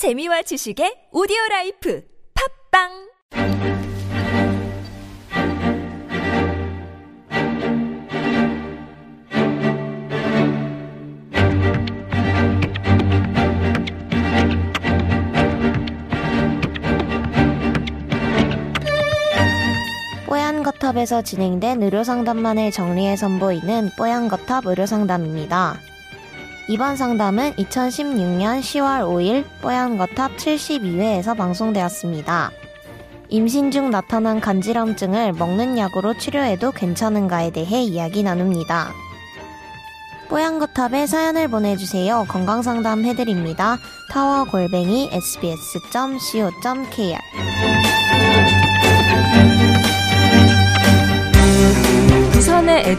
재미와 지식의 오디오 라이프 팟빵 뽀얀거탑에서 진행된 의료상담만을 정리해 선보이는 뽀얀거탑 의료상담입니다. 이번 상담은 2016년 10월 5일 뽀얀거탑 72회에서 방송되었습니다. 임신 중 나타난 간지럼증을 먹는 약으로 치료해도 괜찮은가에 대해 이야기 나눕니다. 뽀얀거탑에 사연을 보내주세요. 건강상담 해드립니다. 타워 골뱅이 sbs.co.kr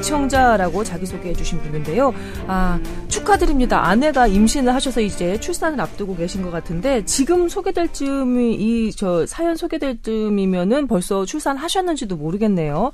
애청자라고 자기소개해 주신 분인데요. 아, 축하드립니다. 아내가 임신을 하셔서 이제 출산을 앞두고 계신 것 같은데 지금 소개될 쯤이 이 저 사연 소개될 쯤이면은 벌써 출산하셨는지도 모르겠네요.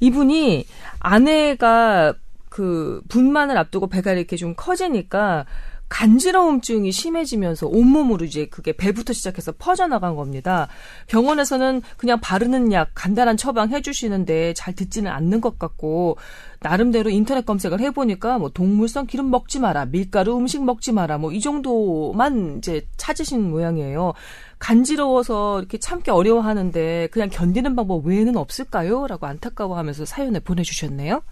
이분이 아내가 그 분만을 앞두고 배가 이렇게 좀 커지니까 간지러움증이 심해지면서 온몸으로 이제 그게 배부터 시작해서 퍼져나간 겁니다. 병원에서는 그냥 바르는 약 간단한 처방 해 주시는데 잘 듣지는 않는 것 같고 나름대로 인터넷 검색을 해보니까 뭐 동물성 기름 먹지 마라, 밀가루 음식 먹지 마라, 뭐 이 정도만 이제 찾으신 모양이에요. 간지러워서 이렇게 참기 어려워하는데 그냥 견디는 방법 외에는 없을까요? 라고 안타까워하면서 사연을 보내주셨네요.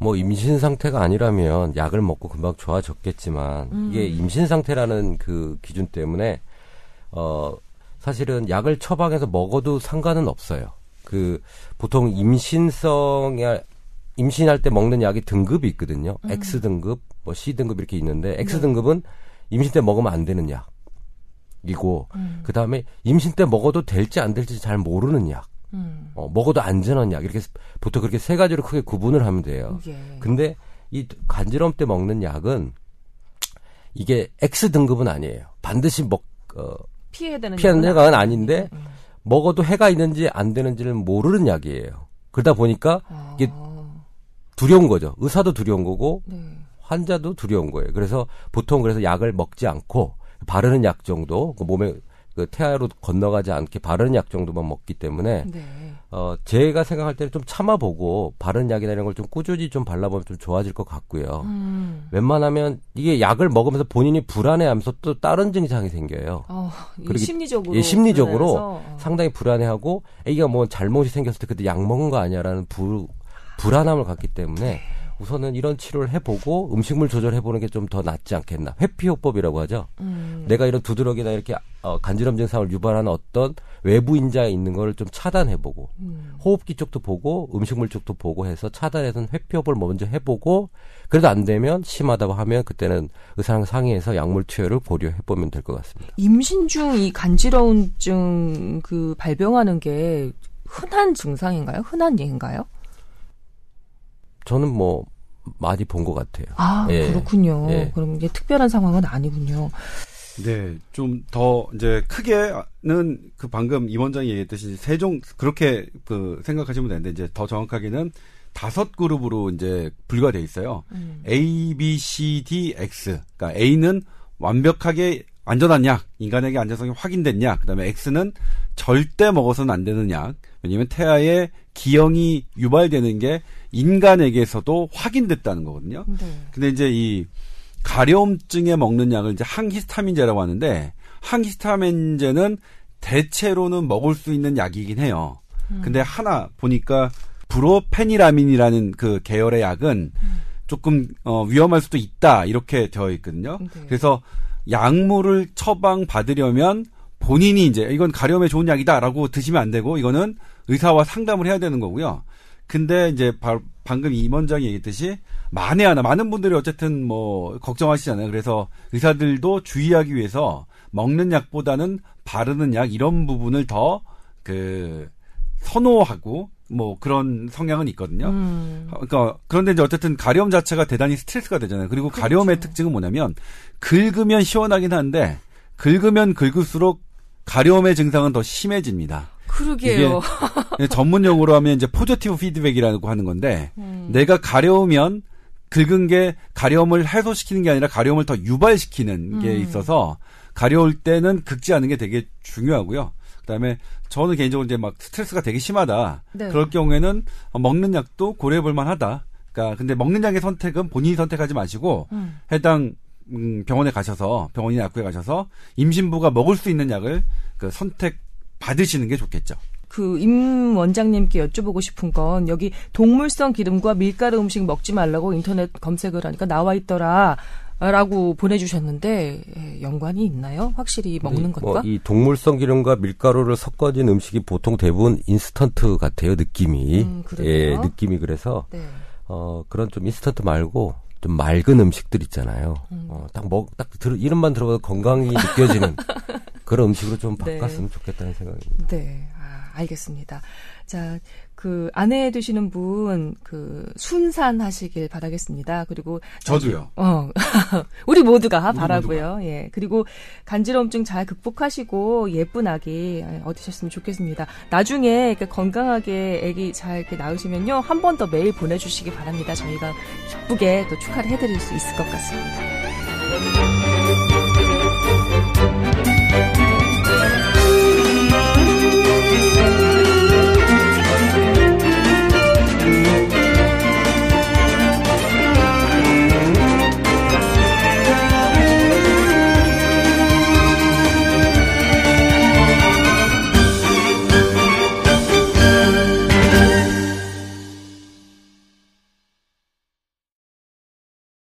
뭐 임신 상태가 아니라면 약을 먹고 금방 좋아졌겠지만 음. 이게 임신 상태라는 그 기준 때문에 어 사실은 약을 처방해서 먹어도 상관은 없어요. 그 보통 임신성에 임신할 때 먹는 약이 등급이 있거든요. 음. X 등급, 뭐 C 등급 이렇게 있는데 X 등급은 임신 때 먹으면 안 되는 약 이고 음. 그 다음에 임신 때 먹어도 될지 안 될지 잘 모르는 약. 음. 어, 먹어도 안전한 약 이렇게 보통 그렇게 세 가지로 크게 구분을 하면 돼요. 예. 근데 이 간지럼 때 먹는 약은 이게 X 등급은 아니에요. 반드시 먹 어, 피해야 되는 피하는 약은. 아닌데 음. 먹어도 해가 있는지 안 되는지를 모르는 약이에요. 그러다 보니까 아. 이게 두려운 거죠. 의사도 두려운 거고 네. 환자도 두려운 거예요. 그래서 보통 그래서 약을 먹지 않고 바르는 약 정도 그 몸에 그 태아로 건너가지 않게 바르는 약 정도만 먹기 때문에 네. 어 제가 생각할 때는 좀 참아보고 바르는 약이나 이런 걸 좀 꾸준히 좀 발라보면 좀 좋아질 것 같고요. 음. 웬만하면 이게 약을 먹으면서 본인이 불안해하면서 또 다른 증상이 생겨요. 어, 이 심리적으로 예, 심리적으로 어. 상당히 불안해하고 애기가 뭐 잘못이 생겼을 때 그때 약 먹은 거 아니야라는 불, 불안함을 갖기 때문에 우선은 이런 치료를 해보고 음식물 조절해보는 게 좀 더 낫지 않겠나. 회피요법이라고 하죠. 음. 내가 이런 두드러기나 이렇게 어, 간지럼 증상을 유발하는 어떤 외부 인자가 있는 걸좀 차단해보고 음. 호흡기 쪽도 보고 음식물 쪽도 보고 해서 차단해서 회피요법을 먼저 해보고 그래도 안 되면 심하다고 하면 그때는 의사랑 상의해서 약물 투여를 고려해보면 될 것 같습니다. 임신 중 이 간지러움증 그 발병하는 게 흔한 증상인가요? 흔한 예인가요? 저는 뭐 많이 본 것 같아요. 아 예. 그렇군요. 예. 그럼 이게 특별한 상황은 아니군요. 네, 좀 더 이제 크게는 그 방금 임 원장이 얘기했듯이 세종 그렇게 그 생각하시면 되는데 이제 더 정확하게는 다섯 그룹으로 이제 분류가 돼 있어요. 음. A, B, C, D, X. 그러니까 A는 완벽하게 안전한 약, 인간에게 안전성이 확인된 약. 그다음에 X는 절대 먹어서는 안 되는 약. 왜냐면 태아의 기형이 유발되는 게 인간에게서도 확인됐다는 거거든요. 네. 근데 이제 이 가려움증에 먹는 약을 이제 항히스타민제라고 하는데 항히스타민제는 대체로는 먹을 수 있는 약이긴 해요. 근데 하나 보니까 브로페니라민이라는 그 계열의 약은 조금 어 위험할 수도 있다 이렇게 되어 있거든요. 네. 그래서 약물을 처방 받으려면 본인이 이제 이건 가려움에 좋은 약이다라고 드시면 안 되고 이거는 의사와 상담을 해야 되는 거고요. 근데 이제 바- 방금 임원장이 얘기했듯이 만에 하나 많은 분들이 어쨌든 뭐 걱정하시잖아요. 그래서 의사들도 주의하기 위해서 먹는 약보다는 바르는 약 이런 부분을 더 그 선호하고 뭐 그런 성향은 있거든요. 음. 그러니까 그런데 이제 어쨌든 가려움 자체가 대단히 스트레스가 되잖아요. 그리고 가려움의 특징은 뭐냐면 긁으면 시원하긴 한데 긁으면 긁을수록 가려움의 증상은 더 심해집니다. 그러게요. 전문 용어로 하면 이제 포지티브 피드백이라고 하는 건데 음. 내가 가려우면 긁은 게 가려움을 해소시키는 게 아니라 가려움을 더 유발시키는 게 음. 있어서 가려울 때는 긁지 않는 게 되게 중요하고요. 그다음에 저는 개인적으로 이제 막 스트레스가 되게 심하다. 네. 그럴 경우에는 먹는 약도 고려해 볼 만하다. 그러니까 근데 먹는 약의 선택은 본인이 선택하지 마시고 음. 해당 음, 병원에 가셔서 병원이나 약국에 가셔서 임신부가 먹을 수 있는 약을 그 선택 받으시는 게 좋겠죠. 그임 원장님께 여쭤보고 싶은 건 여기 동물성 기름과 밀가루 음식 먹지 말라고 인터넷 검색을 하니까 나와 있더라. 라고 보내주셨는데 예, 연관이 있나요? 확실히 먹는 뭐 것과? 이 동물성 기름과 밀가루를 섞어진 음식이 보통 대부분 인스턴트 같아요 느낌이 음, 그래요? 예 느낌이 그래서 네. 어 그런 좀 인스턴트 말고 좀 맑은 음식들 있잖아요 음. 어 딱 먹 딱 들 이름만 들어봐도 건강이 느껴지는 그런 음식으로 좀 네. 바꿨으면 좋겠다는 생각입니다. 네, 아, 알겠습니다. 자, 그 아내 되시는 분 그 순산 하시길 바라겠습니다. 그리고 저도요. 어, 우리 모두가 우리 바라고요. 예, 그리고 간지러움증 잘 극복하시고 예쁜 아기 얻으셨으면 좋겠습니다. 나중에 이렇게 건강하게 아기 잘 이렇게 낳으시면요 한 번 더 메일 보내 주시기 바랍니다. 저희가 기쁘게 또 축하를 해 드릴 수 있을 것 같습니다. Thank you.